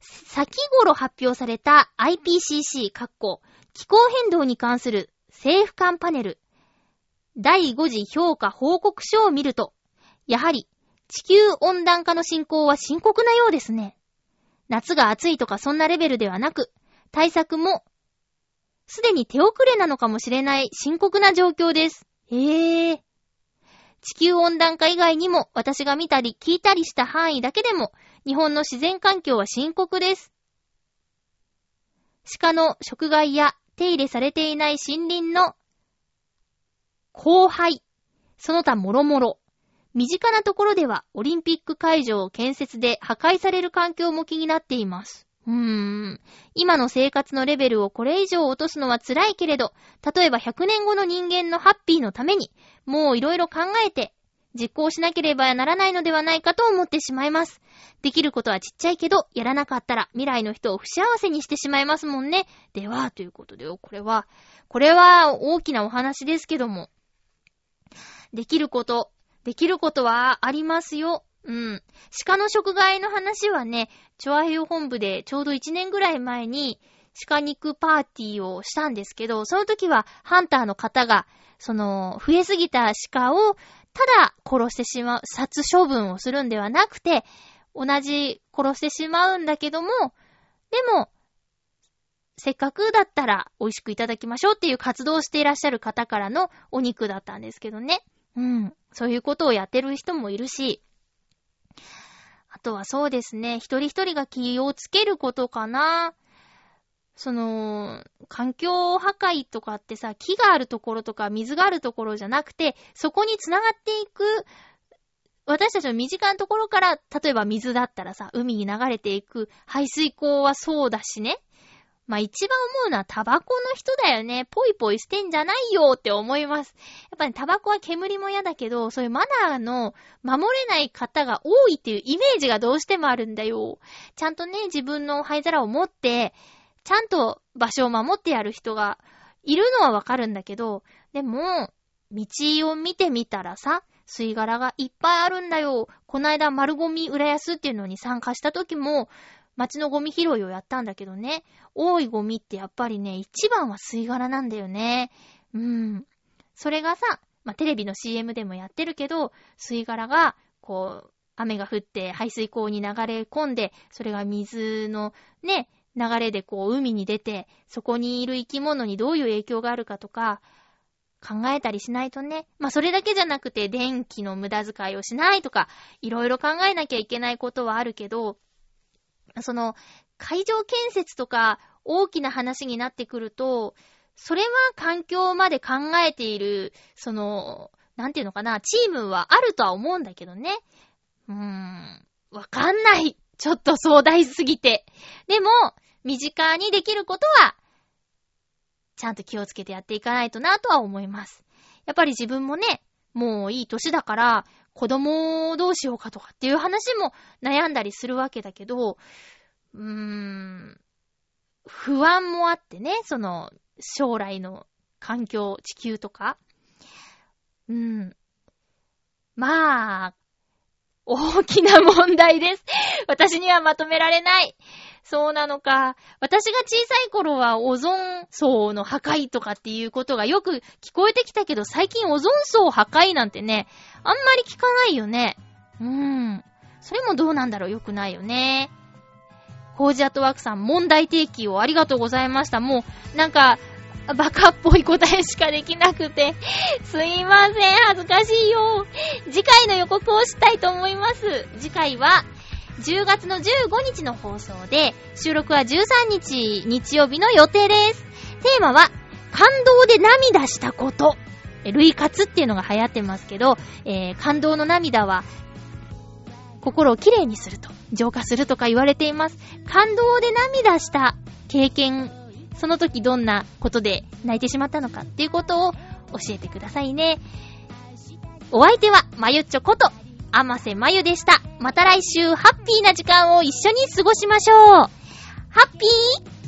先頃発表された IPCC、かっこ気候変動に関する政府間パネル第5次評価報告書を見ると、やはり地球温暖化の進行は深刻なようですね。夏が暑いとかそんなレベルではなく、対策も、すでに手遅れなのかもしれない深刻な状況です。へえ。地球温暖化以外にも私が見たり聞いたりした範囲だけでも日本の自然環境は深刻です。鹿の食害や手入れされていない森林の荒廃、その他もろもろ、身近なところではオリンピック会場を建設で破壊される環境も気になっています。うーん。今の生活のレベルをこれ以上落とすのは辛いけれど、例えば100年後の人間のハッピーのために、もういろいろ考えて、実行しなければならないのではないかと思ってしまいます。できることはちっちゃいけど、やらなかったら未来の人を不幸せにしてしまいますもんね。では、ということでよ、これは、これは大きなお話ですけども、できること、できることはありますよ。うん。鹿の食害の話はね、チョアヘヨ本部でちょうど1年ぐらい前に鹿肉パーティーをしたんですけど、その時はハンターの方が、その、増えすぎた鹿を、ただ殺してしまう、殺処分をするんではなくて、同じ殺してしまうんだけども、でも、せっかくだったら美味しくいただきましょうっていう活動をしていらっしゃる方からのお肉だったんですけどね。うん。そういうことをやってる人もいるし、あとはそうですね、一人一人が気をつけることかな。その、環境破壊とかってさ、木があるところとか水があるところじゃなくて、そこに繋がっていく、私たちの身近なところから、例えば水だったらさ、海に流れていく排水溝はそうだしね。まあ一番思うのはタバコの人だよね。ポイポイしてんじゃないよって思います。やっぱ、ね、タバコは煙も嫌だけど、そういうマナーの守れない方が多いっていうイメージがどうしてもあるんだよ。ちゃんとね、自分の灰皿を持って、ちゃんと場所を守ってやる人がいるのはわかるんだけど、でも、道を見てみたらさ、吸い殻がいっぱいあるんだよ。こないだ丸ゴミ浦安っていうのに参加した時も、街のゴミ拾いをやったんだけどね、多いゴミってやっぱりね、一番は吸い殻なんだよね。うん。それがさ、まあ、テレビの CM でもやってるけど、吸い殻が、こう、雨が降って排水溝に流れ込んで、それが水のね、流れでこう海に出て、そこにいる生き物にどういう影響があるかとか、考えたりしないとね。まあ、それだけじゃなくて、電気の無駄遣いをしないとか、いろいろ考えなきゃいけないことはあるけど、その、会場建設とか大きな話になってくると、それは環境まで考えている、その、なんていうのかな、チームはあるとは思うんだけどね。うーん、わかんない。ちょっと壮大すぎて。でも、身近にできることは、ちゃんと気をつけてやっていかないとなとは思います。やっぱり自分もね、もういい歳だから、子供をどうしようかとかっていう話も悩んだりするわけだけど、うーん、不安もあってね、その、将来の環境、地球とか。うん。まあ、大きな問題です。私にはまとめられない。そうなのか。私が小さい頃はオゾン層の破壊とかっていうことがよく聞こえてきたけど、最近オゾン層破壊なんてね、あんまり聞かないよね。うーん。それもどうなんだろうよくないよね。コージアットワークさん、問題提起をありがとうございました。もう、なんか、バカっぽい答えしかできなくて、すいません、恥ずかしいよ。次回の予告をしたいと思います。次回は、10月の15日の放送で、収録は13日日曜日の予定です。テーマは、感動で涙したこと。類活っていうのが流行ってますけど、えー、感動の涙は、心をきれいにすると、浄化するとか言われています。感動で涙した経験、その時どんなことで泣いてしまったのかっていうことを教えてくださいね。お相手は、まゆっちょこと、あませまゆでした。また来週、ハッピーな時間を一緒に過ごしましょう。ハッピー